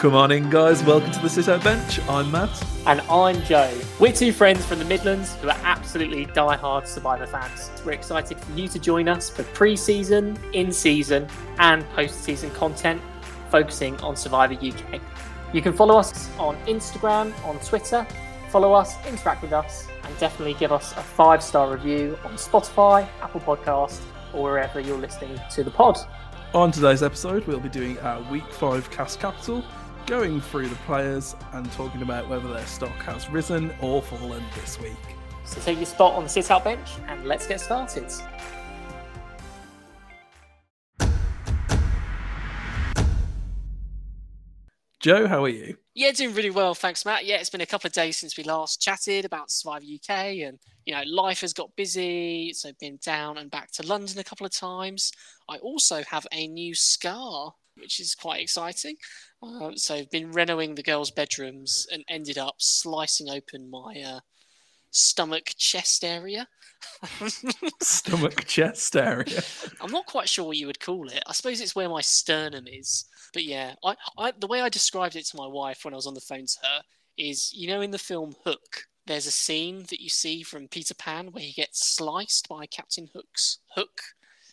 Come on in, guys. Welcome to the Sit Out Bench. I'm Matt. And I'm Joe. We're two friends from the Midlands who are absolutely die-hard Survivor fans. We're excited for you to join us for pre-season, in-season, and post-season content focusing on Survivor UK. You can follow us on Instagram, on Twitter, follow us, interact with us, and definitely give us a five-star review on Spotify, Apple Podcast, or wherever you're listening to the pod. On today's episode, we'll be doing our Week 5 cast capital, going through the players and talking about whether their stock has risen or fallen this week. So take your spot on the sit out bench and let's get started. Joe, how are you? Yeah, doing really well, thanks, Matt. Yeah, it's been a couple of days since we last chatted about Survivor UK, and you know, life has got busy, so been down and back to London a couple of times. I also have a new scar, which is quite exciting. Uh, so I've been renovating the girls' bedrooms and ended up slicing open my uh, stomach chest area. Stomach chest area. I'm not quite sure what you would call it. I suppose it's where my sternum is. But yeah, I, I the way I described it to my wife when I was on the phone to her is, you know, in the film Hook, there's a scene that you see from Peter Pan where he gets sliced by Captain Hook's hook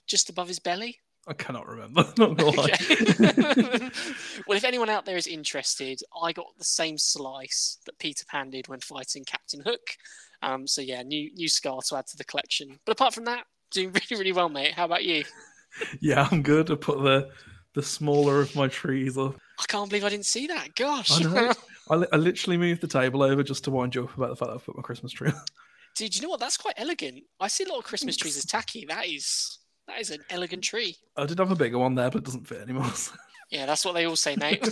just above his belly. I cannot remember. Not gonna lie. Well, if anyone out there is interested, I got the same slice that Peter Pan did when fighting Captain Hook. Um, so yeah, new new scar to add to the collection. But apart from that, doing really really well, mate. How about you? yeah, I'm good. I put the the smaller of my trees up. I can't believe I didn't see that. Gosh. I know. I, li- I literally moved the table over just to wind you up about the fact that I've put my Christmas tree. up. Dude, you know what? That's quite elegant. I see a lot of Christmas trees as tacky. That is that is an elegant tree. I did have a bigger one there, but it doesn't fit anymore. so- Yeah, that's what they all say, Nate.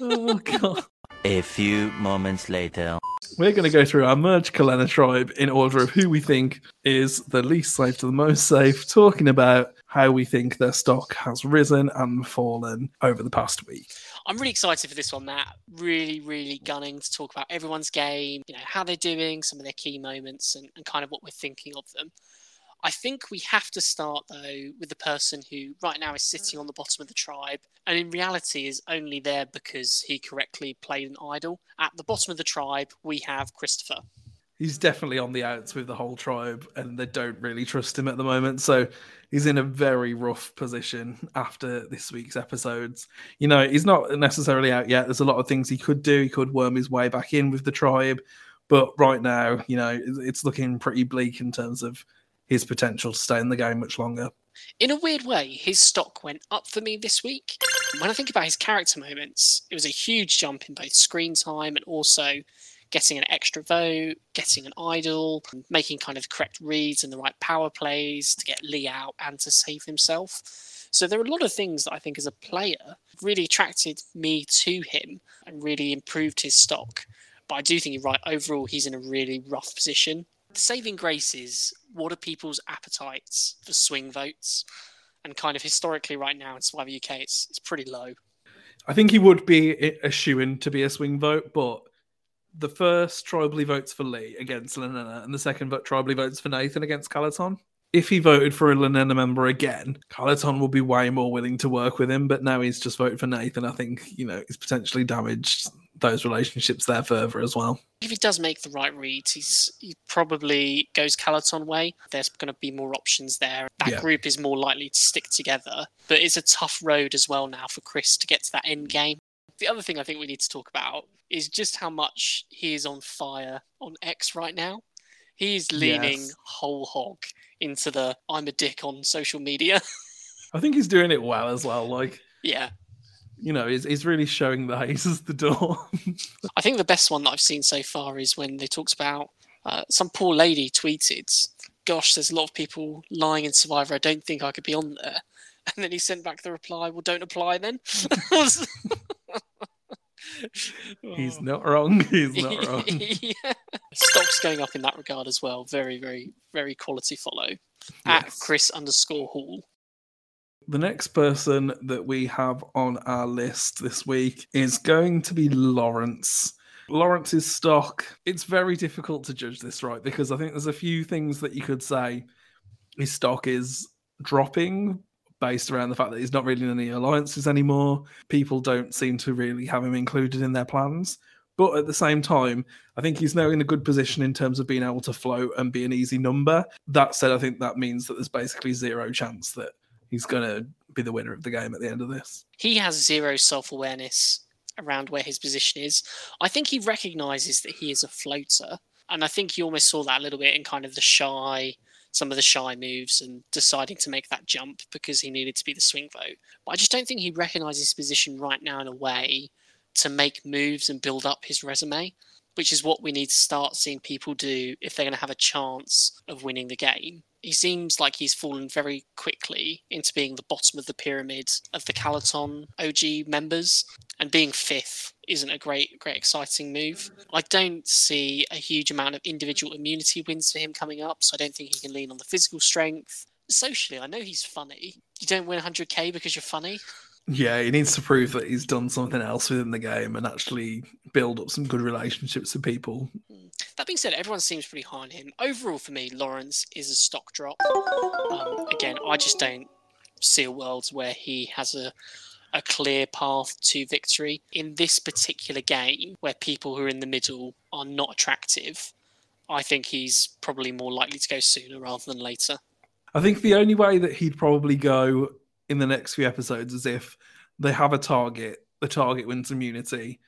Oh god. A few moments later. We're going to go through our merge Kalena tribe in order of who we think is the least safe to the most safe, talking about how we think their stock has risen and fallen over the past week. I'm really excited for this one, Matt. Really, really gunning to talk about everyone's game, you know, how they're doing, some of their key moments, and, and kind of what we're thinking of them. I think we have to start though with the person who right now is sitting on the bottom of the tribe and in reality is only there because he correctly played an idol. At the bottom of the tribe, we have Christopher. He's definitely on the outs with the whole tribe, and they don't really trust him at the moment. So he's in a very rough position after this week's episodes. You know, he's not necessarily out yet. There's a lot of things he could do. He could worm his way back in with the tribe. But right now, you know, it's- looking pretty bleak in terms of his potential to stay in the game much longer. In a weird way, his stock went up for me this week. When I think about his character moments, it was a huge jump in both screen time and also getting an extra vote, getting an idol, making kind of correct reads and the right power plays to get Lee out and to save himself. So there are a lot of things that I think as a player really attracted me to him and really improved his stock. But I do think you're right. Overall, he's in a really rough position. The saving grace is what are people's appetites for swing votes? And kind of historically, right now in Survivor UK, it's, it's pretty low. I think he would be a- shoe in to be a swing vote, but the first tribally votes for Lee against Lenena, and the second vote tribally votes for Nathan against Calaton. If he voted for a Lenena member again, Calaton will be way more willing to work with him. But now he's just voted for Nathan. I think you know he's potentially damaged those relationships there further as well. If he does make the right reads, he's he probably goes Calaton way. There's going to be more options there. That Yeah. group is more likely to stick together. But it's a tough road as well now for Chris to get to that end game. The other thing I think we need to talk about is just how much he is on fire on X right now. He's leaning Yes. whole hog into the I'm a dick on social media. I think he's doing it well as well. Like yeah. you know, he's, he's really showing that he's the door. I think the best one that I've seen so far is when they talked about uh, some poor lady tweeted, "Gosh, there's a lot of people lying in Survivor. I don't think I could be on there." And then he sent back the reply, "Well, don't apply then." he's not wrong. He's not wrong. yeah. Stocks going up in that regard as well. Very, very, very quality follow at Chris underscore Hall. The next person that we have on our list this week is going to be Lawrence. Lawrence's stock, it's very difficult to judge this, right? Because I think there's a few things that you could say his stock is dropping based around the fact that he's not really in any alliances anymore. People don't seem to really have him included in their plans. But at the same time, I think he's now in a good position in terms of being able to float and be an easy number. That said, I think that means that there's basically zero chance that he's going to be the winner of the game at the end of this. He has zero self awareness around where his position is. I think he recognizes that he is a floater. And I think you almost saw that a little bit in kind of the shy, some of the shy moves and deciding to make that jump because he needed to be the swing vote. But I just don't think he recognizes his position right now in a way to make moves and build up his resume, which is what we need to start seeing people do if they're going to have a chance of winning the game. He seems like he's fallen very quickly into being the bottom of the pyramid of the Calaton OG members, and being fifth isn't a great, great, exciting move. I don't see a huge amount of individual immunity wins for him coming up, so I don't think he can lean on the physical strength. Socially, I know he's funny. You don't win 100k because you're funny. Yeah, he needs to prove that he's done something else within the game and actually build up some good relationships with people. That being said, everyone seems pretty high on him. Overall, for me, Lawrence is a stock drop. Um, again, I just don't see a world where he has a a clear path to victory. In this particular game, where people who are in the middle are not attractive, I think he's probably more likely to go sooner rather than later. I think the only way that he'd probably go in the next few episodes is if they have a target, the target wins immunity,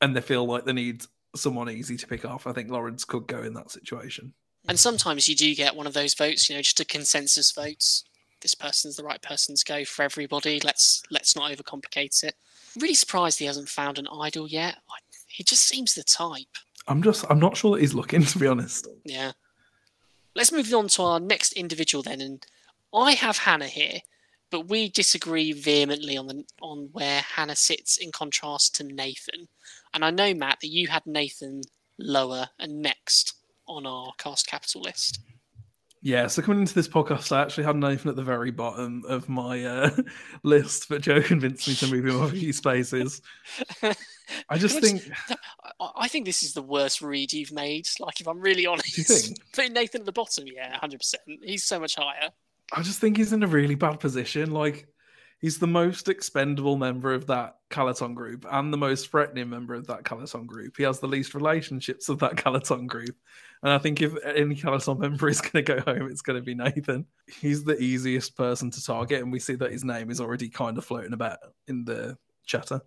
and they feel like they need someone easy to pick off. I think Lawrence could go in that situation. And sometimes you do get one of those votes, you know, just a consensus votes. This person's the right person to go for everybody. Let's let's not overcomplicate it. Really surprised he hasn't found an idol yet. He just seems the type. I'm just I'm not sure that he's looking to be honest. Yeah. Let's move on to our next individual then, and I have Hannah here but we disagree vehemently on the on where Hannah sits in contrast to Nathan. And I know Matt that you had Nathan lower and next on our cast capital list. Yeah, so coming into this podcast, I actually had Nathan at the very bottom of my uh, list, but Joe convinced me to move him a few spaces. I just think I think this is the worst read you've made. Like, if I'm really honest, putting Nathan at the bottom, yeah, hundred percent. He's so much higher. I just think he's in a really bad position. Like he's the most expendable member of that Calaton group and the most threatening member of that Calaton group. He has the least relationships of that Calaton group. And I think if any Calaton member is going to go home, it's going to be Nathan. He's the easiest person to target, and we see that his name is already kind of floating about in the chatter.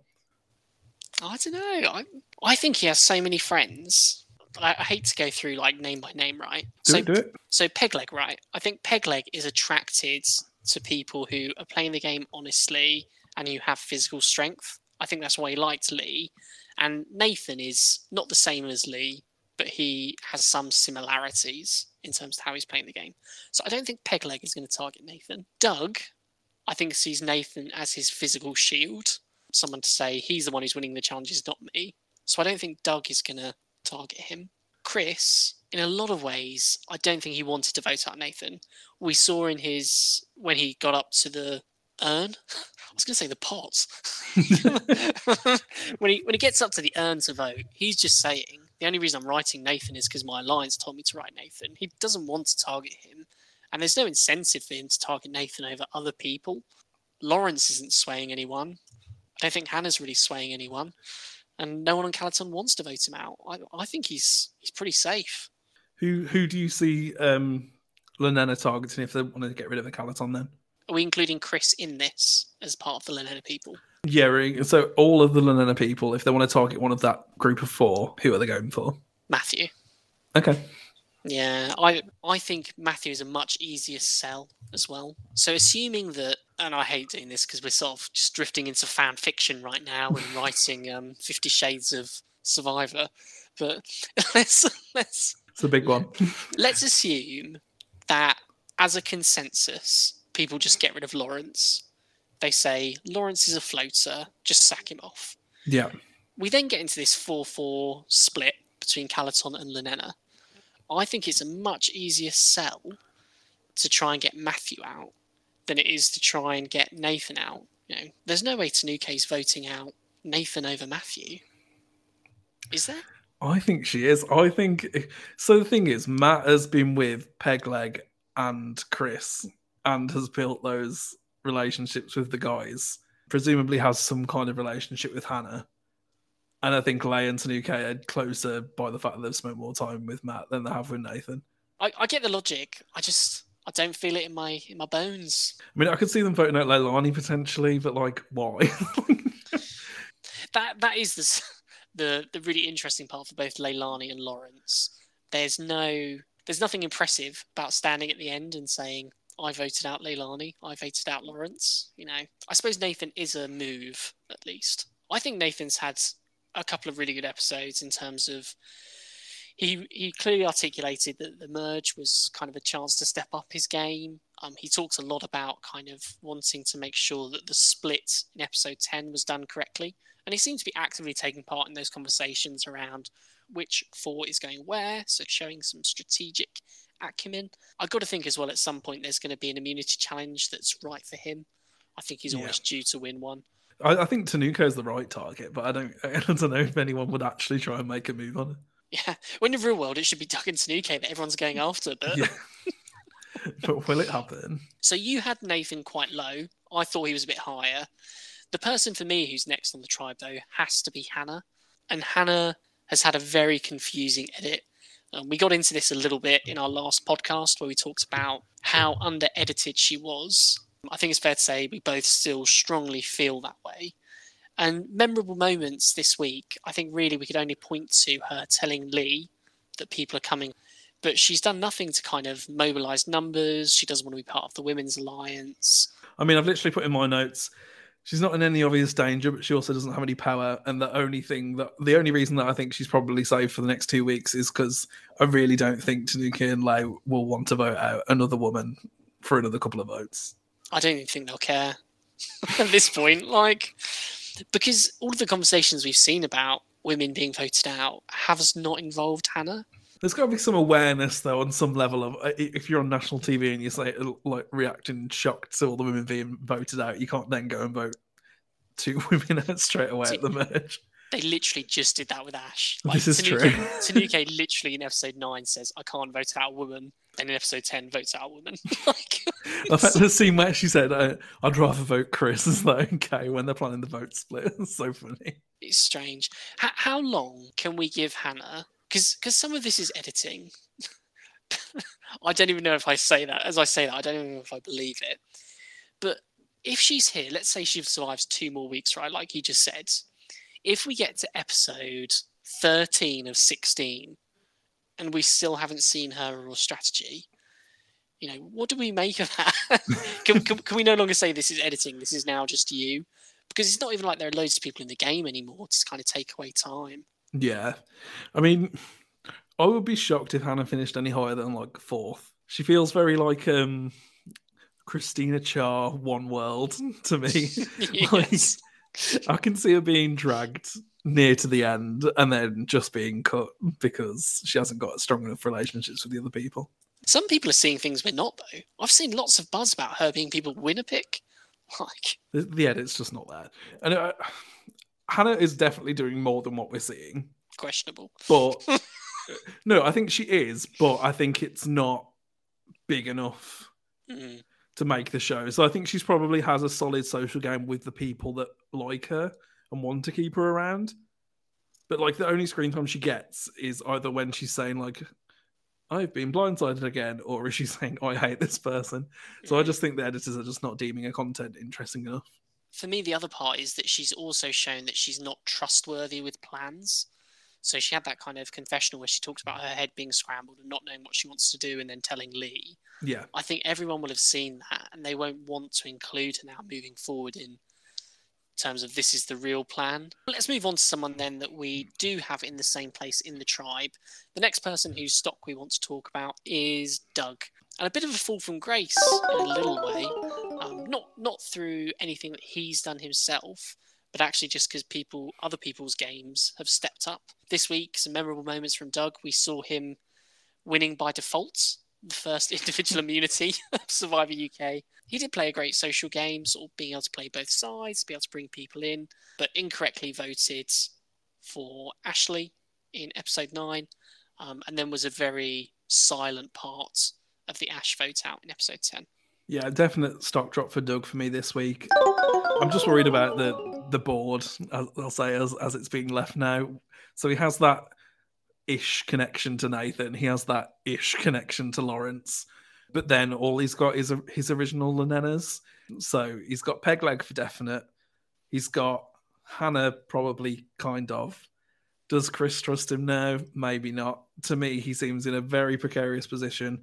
I don't know. I I think he has so many friends I, I, hate to go through like name by name, right? Do so, it, do it. So Pegleg, right? I think Pegleg is attracted to people who are playing the game honestly and who have physical strength. I think that's why he liked Lee. And Nathan is not the same as Lee, but he has some similarities in terms of how he's playing the game. So I don't think Pegleg is going to target Nathan. Doug, I think sees Nathan as his physical shield. Someone to say he's the one who's winning the challenges, not me. So I don't think Doug is going to target him. Chris, in a lot of ways, I don't think he wanted to vote out Nathan. We saw in his when he got up to the urn. I was going to say the pot. when he when he gets up to the urn to vote, he's just saying the only reason I'm writing Nathan is because my alliance told me to write Nathan. He doesn't want to target him, and there's no incentive for him to target Nathan over other people. Lawrence isn't swaying anyone. I don't think Hannah's really swaying anyone and no one on Calaton wants to vote him out. I, I think he's he's pretty safe. Who who do you see um, Lenena targeting if they want to get rid of the Calaton then? Are we including Chris in this as part of the Lenena people? Yeah, so all of the Lenena people, if they want to target one of that group of four, who are they going for? Matthew. Okay. Yeah, I I think Matthew is a much easier sell as well. So assuming that, and I hate doing this because we're sort of just drifting into fan fiction right now and writing um, Fifty Shades of Survivor, but let's let's. It's a big one. let's assume that as a consensus, people just get rid of Lawrence. They say Lawrence is a floater, just sack him off. Yeah. We then get into this 4 4 split between Calaton and Lenena. I think it's a much easier sell to try and get Matthew out than it is to try and get Nathan out. You know, there's no way Tanuke's voting out Nathan over Matthew. Is there? I think she is. I think so. The thing is, Matt has been with Pegleg and Chris and has built those relationships with the guys, presumably has some kind of relationship with Hannah. And I think Lay and Tanuke are closer by the fact that they've spent more time with Matt than they have with Nathan. I, I get the logic. I just I don't feel it in my in my bones. I mean, I could see them voting out Leilani potentially, but like, why? that that is the the the really interesting part for both Leilani and Lawrence. There's no there's nothing impressive about standing at the end and saying I voted out Leilani, I voted out Lawrence. You know, I suppose Nathan is a move at least. I think Nathan's had a couple of really good episodes in terms of he he clearly articulated that the merge was kind of a chance to step up his game. Um, he talks a lot about kind of wanting to make sure that the split in episode 10 was done correctly. And he seems to be actively taking part in those conversations around which four is going where, so showing some strategic acumen. I've got to think as well at some point there's going to be an immunity challenge that's right for him. I think he's Yeah. almost due to win one. I, I think Tanuke is the right target, but I don't. I don't know if anyone would actually try and make a move on it. Yeah, when in the real world it should be Doug and Tanuke that everyone's going after. But Yeah. but will it happen? So you had Nathan quite low. I thought he was a bit higher. The person for me who's next on the tribe, though, has to be Hannah. And Hannah has had a very confusing edit. Um, we got into this a little bit in our last podcast where we talked about how under edited she was. I think it's fair to say we both still strongly feel that way. And memorable moments this week, I think really we could only point to her telling Lee that people are coming but she's done nothing to kind of mobilize numbers. She doesn't want to be part of the Women's Alliance. I mean, I've literally put in my notes. She's not in any obvious danger, but she also doesn't have any power. And the only thing that the only reason that I think she's probably safe for the next two weeks is because I really don't think Tanuke and Lay will want to vote out another woman for another couple of votes. I don't even think they'll care at this point. Like, because all of the conversations we've seen about women being voted out have not involved Hannah. There's got to be some awareness, though, on some level of uh, if you're on national TV and you say like reacting shocked to all the women being voted out, you can't then go and vote two women out straight away at the merge. They literally just did that with Ash. This is true. Tanuke literally in episode nine says, "I can't vote out a woman," and in episode ten votes out a woman. like, bet the scene where she said, uh, "I'd rather vote Chris," is like okay when they're planning the vote split. It's so funny. it's strange. H- how long can we give Hannah? Because because some of this is editing. I don't even know if I say that. As I say that, I don't even know if I believe it. But if she's here, let's say she survives two more weeks, right? Like you just said. If we get to episode 13 of 16 and we still haven't seen her or strategy, you know, what do we make of that? can, can, can we no longer say this is editing? This is now just you? Because it's not even like there are loads of people in the game anymore to kind of take away time. Yeah, I mean, I would be shocked if Hannah finished any higher than like fourth. She feels very like um Christina Cha, One World to me. Like, I can see her being dragged near to the end and then just being cut because she hasn't got strong enough relationships with the other people. Some people are seeing things we're not, though. I've seen lots of buzz about her being people win a pick. Like, The, the edit's just not there. And uh, Hannah is definitely doing more than what we're seeing. questionable. But no, I think she is, but I think it's not big enough Mm. to make the show. So I think she's probably has a solid social game with the people that like her and want to keep her around. But like the only screen time she gets is either when she's saying like I've been blindsided again, or is she saying I hate this person? So I just think the editors are just not deeming her content interesting enough. For me, the other part is that she's also shown that she's not trustworthy with plans. So she had that kind of confessional where she talked about her head being scrambled and not knowing what she wants to do and then telling Lee. Yeah. I think everyone will have seen that and they won't want to include her now moving forward in terms of this is the real plan. Let's move on to someone then that we do have in the same place in the tribe. The next person whose stock we want to talk about is Doug. And a bit of a fall from grace in a little way. Um, not not through anything that he's done himself, but actually just because people other people's games have stepped up. This week, some memorable moments from Doug. We saw him winning by default the first individual immunity of Survivor UK. He did play a great social game, sort of being able to play both sides, be able to bring people in, but incorrectly voted for Ashley in episode nine, um, and then was a very silent part of the Ash vote out in episode ten. Yeah, definite stock drop for Doug for me this week. I'm just worried about the the board, uh, I'll say, as, as it's being left now. So he has that ish connection to Nathan. He has that ish connection to Lawrence. But then all he's got is his original Lenenas. So he's got Pegleg for definite. He's got Hannah, probably kind of. Does Chris trust him now? Maybe not. To me, he seems in a very precarious position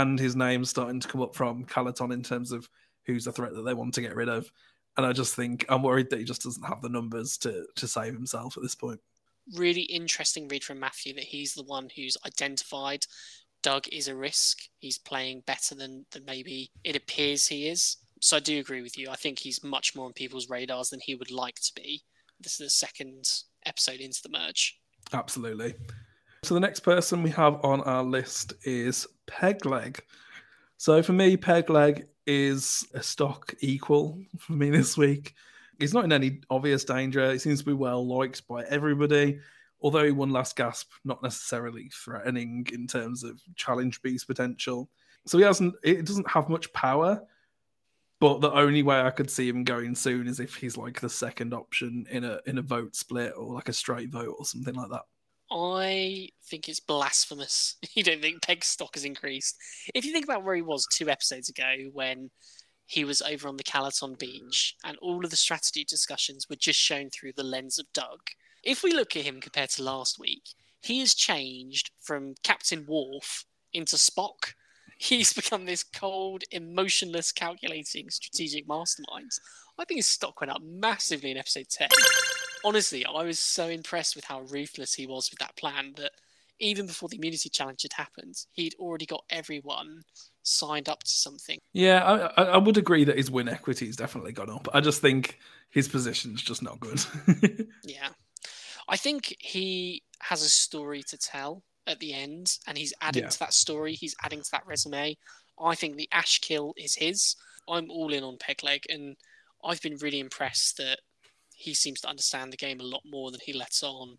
and his name's starting to come up from Calaton in terms of who's a threat that they want to get rid of. And I just think I'm worried that he just doesn't have the numbers to to save himself at this point. Really interesting read from Matthew that he's the one who's identified Doug is a risk. He's playing better than, than maybe it appears he is. So I do agree with you. I think he's much more on people's radars than he would like to be. This is the second episode into the merge. Absolutely. So the next person we have on our list is Pegleg. So for me, Pegleg is a stock equal for me this week. He's not in any obvious danger. He seems to be well liked by everybody. Although he won last gasp, not necessarily threatening in terms of challenge beast potential. So he hasn't. It doesn't have much power. But the only way I could see him going soon is if he's like the second option in a in a vote split or like a straight vote or something like that. I think it's blasphemous. You don't think Peg's stock has increased? If you think about where he was two episodes ago when he was over on the Calaton beach and all of the strategy discussions were just shown through the lens of Doug. If we look at him compared to last week, he has changed from Captain Worf into Spock. He's become this cold, emotionless, calculating strategic mastermind. I think his stock went up massively in episode 10 honestly, I was so impressed with how ruthless he was with that plan that even before the immunity challenge had happened, he'd already got everyone signed up to something. Yeah, I, I would agree that his win equity has definitely gone up. I just think his position's just not good. yeah. I think he has a story to tell at the end, and he's adding yeah. to that story, he's adding to that resume. I think the Ash kill is his. I'm all in on Pegleg, and I've been really impressed that he seems to understand the game a lot more than he lets on.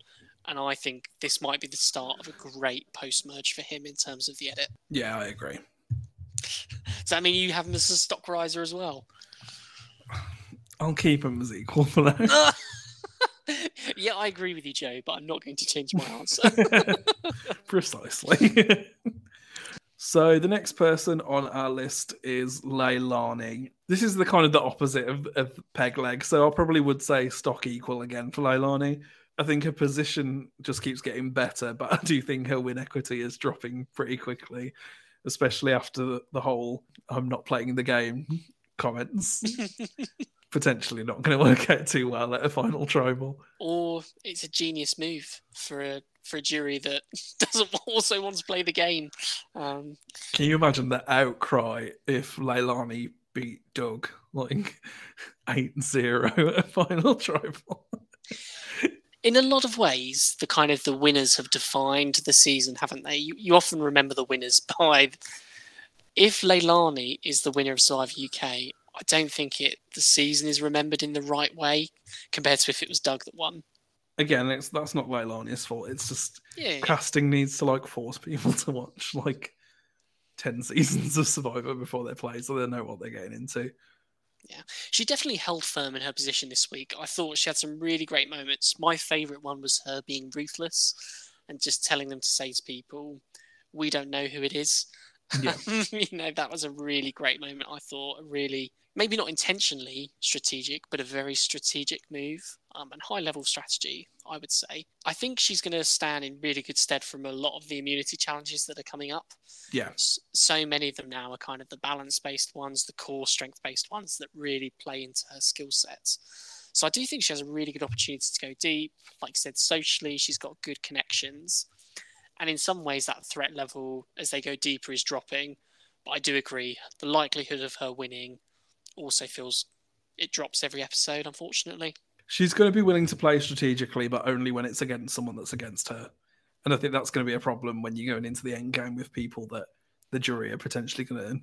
And I think this might be the start of a great post merge for him in terms of the edit. Yeah, I agree. Does that mean you have him as a stock riser as well? I'll keep him as equal for now. yeah, I agree with you, Joe, but I'm not going to change my answer. Precisely. So the next person on our list is Leilani. This is the kind of the opposite of, of peg leg. So I probably would say stock equal again for Leilani. I think her position just keeps getting better, but I do think her win equity is dropping pretty quickly, especially after the, the whole "I'm not playing the game" comments. Potentially not going to work out too well at a final tribal. Or it's a genius move for a for a jury that doesn't also want to play the game. Um, Can you imagine the outcry if Leilani beat Doug like 8 0 at a final tribal? in a lot of ways, the kind of the winners have defined the season, haven't they? You, you often remember the winners by. If Leilani is the winner of Survivor UK, I don't think it the season is remembered in the right way compared to if it was Doug that won again, it's that's not Leilani's fault. It's just yeah. casting needs to like force people to watch like ten seasons of Survivor before they play, so they know what they're getting into. Yeah, she definitely held firm in her position this week. I thought she had some really great moments. My favourite one was her being ruthless and just telling them to say to people, "We don't know who it is." Yeah. you know, that was a really great moment. I thought a really maybe not intentionally strategic, but a very strategic move um, and high level strategy, I would say. I think she's going to stand in really good stead from a lot of the immunity challenges that are coming up. Yeah. So many of them now are kind of the balance based ones, the core strength based ones that really play into her skill sets. So I do think she has a really good opportunity to go deep. Like I said, socially, she's got good connections. And in some ways, that threat level as they go deeper is dropping. But I do agree, the likelihood of her winning also feels it drops every episode, unfortunately. She's going to be willing to play strategically, but only when it's against someone that's against her. And I think that's going to be a problem when you're going into the end game with people that the jury are potentially going to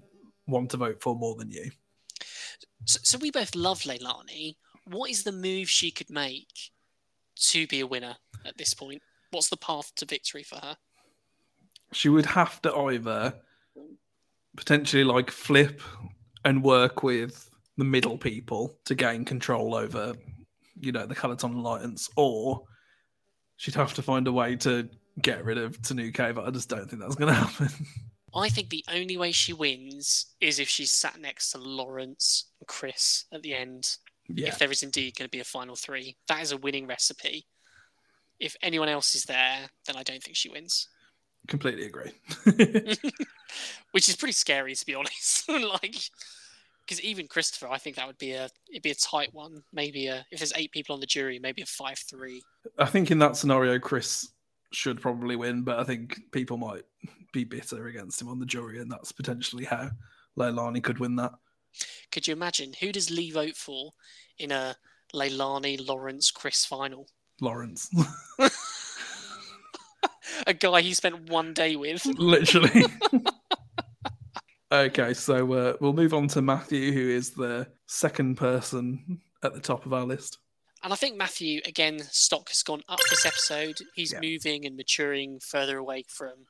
want to vote for more than you. So, so we both love Leilani. What is the move she could make to be a winner at this point? What's the path to victory for her? She would have to either potentially like flip and work with the middle people to gain control over, you know, the Calaton Alliance, or she'd have to find a way to get rid of Tanuke, but I just don't think that's going to happen. I think the only way she wins is if she's sat next to Lawrence and Chris at the end. yeah, If there is indeed going to be a final three, that is a winning recipe. If anyone else is there, then I don't think she wins, completely agree. which is pretty scary to be honest. like, because even Christopher, I think that would be a it'd be a tight one. Maybe a if there's eight people on the jury, maybe a five three. I think in that scenario, Chris should probably win, but I think people might be bitter against him on the jury, and that's potentially how Leilani could win that. Could you imagine who does Lee vote for in a Leilani Lawrence Chris final? Lawrence, A guy he spent one day with. literally. okay, so uh, we'll move on to Matthew, who is the second person at the top of our list. And I think Matthew, again, stock has gone up this episode. He's Yeah. moving and maturing further away from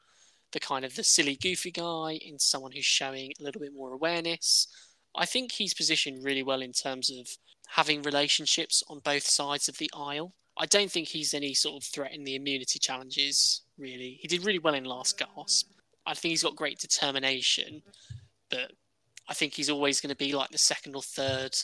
the kind of the silly, goofy guy into someone who's showing a little bit more awareness. I think he's positioned really well in terms of having relationships on both sides of the aisle. I don't think he's any sort of threat in the immunity challenges, really. He did really well in Last Gasp. I think he's got great determination, but I think he's always going to be like the second or third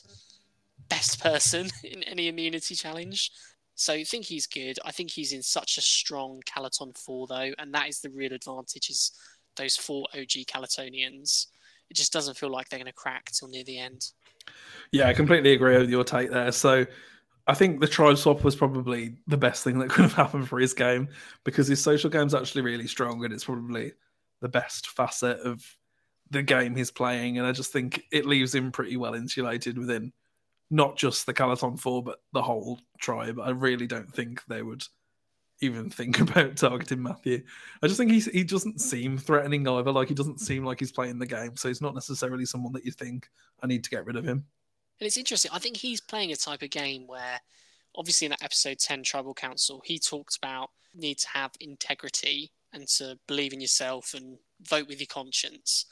best person in any immunity challenge. So I think he's good. I think he's in such a strong Calaton 4 though, and that is the real advantage is those four OG Calatonians. It just doesn't feel like they're going to crack till near the end. Yeah, I completely agree with your take there. So I think the tribe swap was probably the best thing that could have happened for his game because his social game's actually really strong and it's probably the best facet of the game he's playing. And I just think it leaves him pretty well insulated within not just the Calaton 4, but the whole tribe. I really don't think they would even think about targeting Matthew. I just think he's, he doesn't seem threatening either. Like he doesn't seem like he's playing the game. So he's not necessarily someone that you think I need to get rid of him. And it's interesting. I think he's playing a type of game where, obviously, in that episode 10 Tribal Council, he talked about need to have integrity and to believe in yourself and vote with your conscience,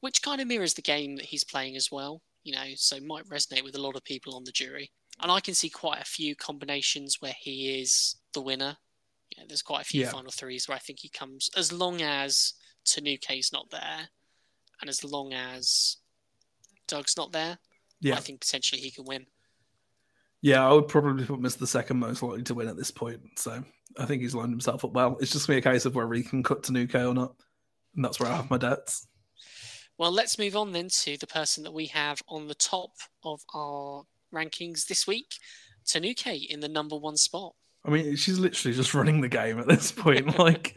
which kind of mirrors the game that he's playing as well. You know, so might resonate with a lot of people on the jury. And I can see quite a few combinations where he is the winner. You know, there's quite a few Yeah. final threes where I think he comes as long as Tanuke's not there, and as long as Doug's not there. Yeah. I think potentially he can win. Yeah, I would probably put him as the second most likely to win at this point. So I think he's lined himself up well. It's just gonna be a case of whether he can cut Tanuke or not. And that's where I have my doubts. Well, let's move on then to the person that we have on the top of our rankings this week, Tanuke in the number one spot. I mean, she's literally just running the game at this point. Like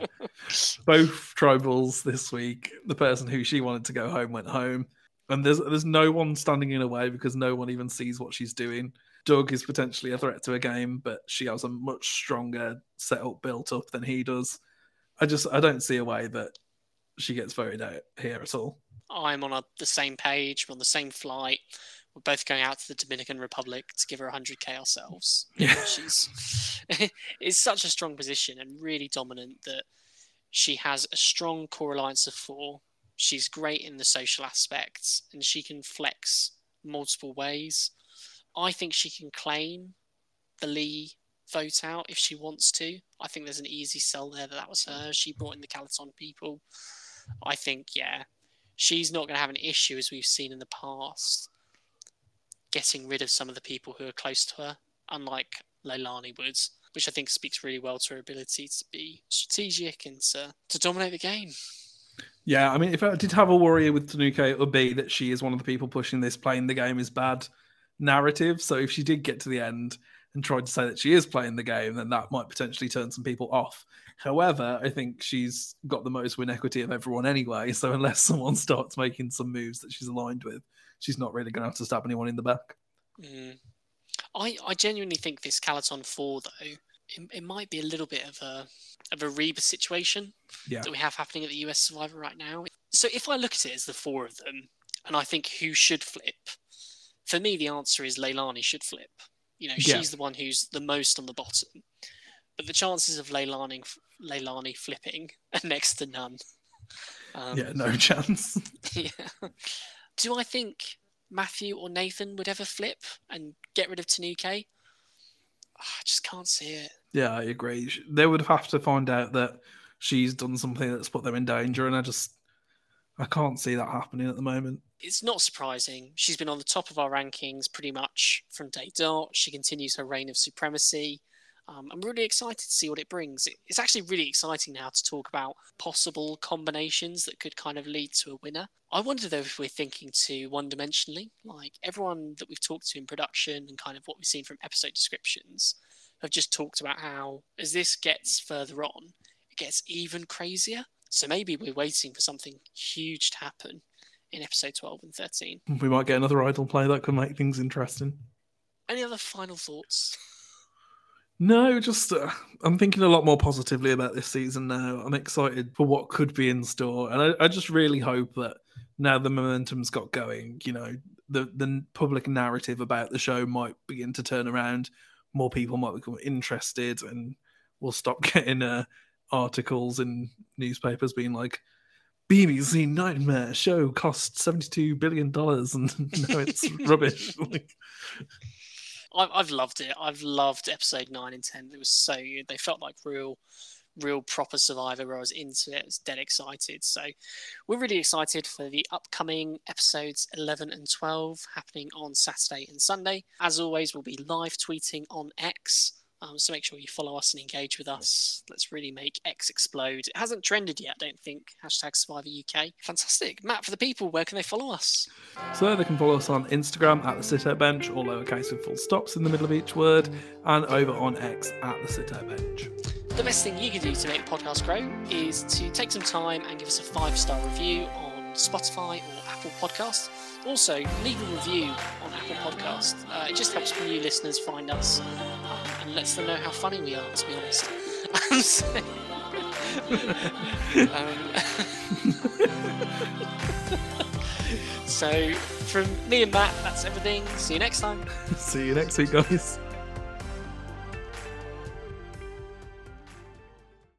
both tribals this week, the person who she wanted to go home went home. And there's there's no one standing in her way because no one even sees what she's doing. Doug is potentially a threat to a game, but she has a much stronger setup built up than he does. I just I don't see a way that she gets voted out here at all. I'm on a, the same page, we're on the same flight. We're both going out to the Dominican Republic to give her 100k ourselves. Yeah. She's it's such a strong position and really dominant that she has a strong core alliance of four. She's great in the social aspects and she can flex multiple ways. I think she can claim the Lee vote out if she wants to. I think there's an easy sell there that that was her. She brought in the Calaton people. I think, yeah, she's not going to have an issue as we've seen in the past getting rid of some of the people who are close to her, unlike Leilani would, which I think speaks really well to her ability to be strategic and to, to dominate the game. Yeah, I mean, if I did have a worry with Tanuke, it would be that she is one of the people pushing this playing the game is bad narrative. So if she did get to the end and tried to say that she is playing the game, then that might potentially turn some people off. However, I think she's got the most win equity of everyone anyway. So unless someone starts making some moves that she's aligned with, she's not really going to have to stab anyone in the back. Mm. I, I genuinely think this Calaton 4, though, it, it might be a little bit of a of a Reba situation Yeah. that we have happening at the US Survivor right now. So if I look at it as the four of them, and I think who should flip, for me the answer is Leilani should flip. You know, Yeah. she's the one who's the most on the bottom. But the chances of Leilani, Leilani flipping are next to none. Um, Yeah, no chance. yeah. Do I think Matthew or Nathan would ever flip and get rid of Tanuke? Ah, I just can't see it. Yeah, I agree. They would have to find out that she's done something that's put them in danger, and I just I can't see that happening at the moment. It's not surprising. She's been on the top of our rankings pretty much from day dot. She continues her reign of supremacy. Um, I'm really excited to see what it brings. It's actually really exciting now to talk about possible combinations that could kind of lead to a winner. I wonder though if we're thinking too one dimensionally. Like everyone that we've talked to in production and kind of what we've seen from episode descriptions have just talked about how as this gets further on, it gets even crazier. So maybe we're waiting for something huge to happen in episode 12 and 13. We might get another idol play that could make things interesting. Any other final thoughts? No, just uh, I'm thinking a lot more positively about this season now. I'm excited for what could be in store, and I, I just really hope that now the momentum's got going, you know, the the public narrative about the show might begin to turn around. More people might become interested, and we'll stop getting uh, articles in newspapers being like, BBC Nightmare show cost $72 billion and no, it's rubbish. like, I've loved it. I've loved episode nine and ten. It was so good. They felt like real, real proper Survivor. Where I was into it. I was dead excited. So we're really excited for the upcoming episodes eleven and twelve happening on Saturday and Sunday. As always, we'll be live tweeting on X. Um, so make sure you follow us and engage with us. Let's really make X explode. It hasn't trended yet, I don't think. Hashtag Survivor UK. Fantastic. Matt, for the people, where can they follow us? So they can follow us on Instagram at the Sit Out Bench, all lowercase with full stops in the middle of each word, and over on X at the Sit Out Bench. The best thing you can do to make the podcast grow is to take some time and give us a five star review on Spotify or Apple Podcasts. Also, leave a review on Apple Podcast. Uh, it just helps new listeners find us and lets them know how funny we are, to be honest. so, um, so, from me and Matt, that's everything. See you next time. See you next week, guys.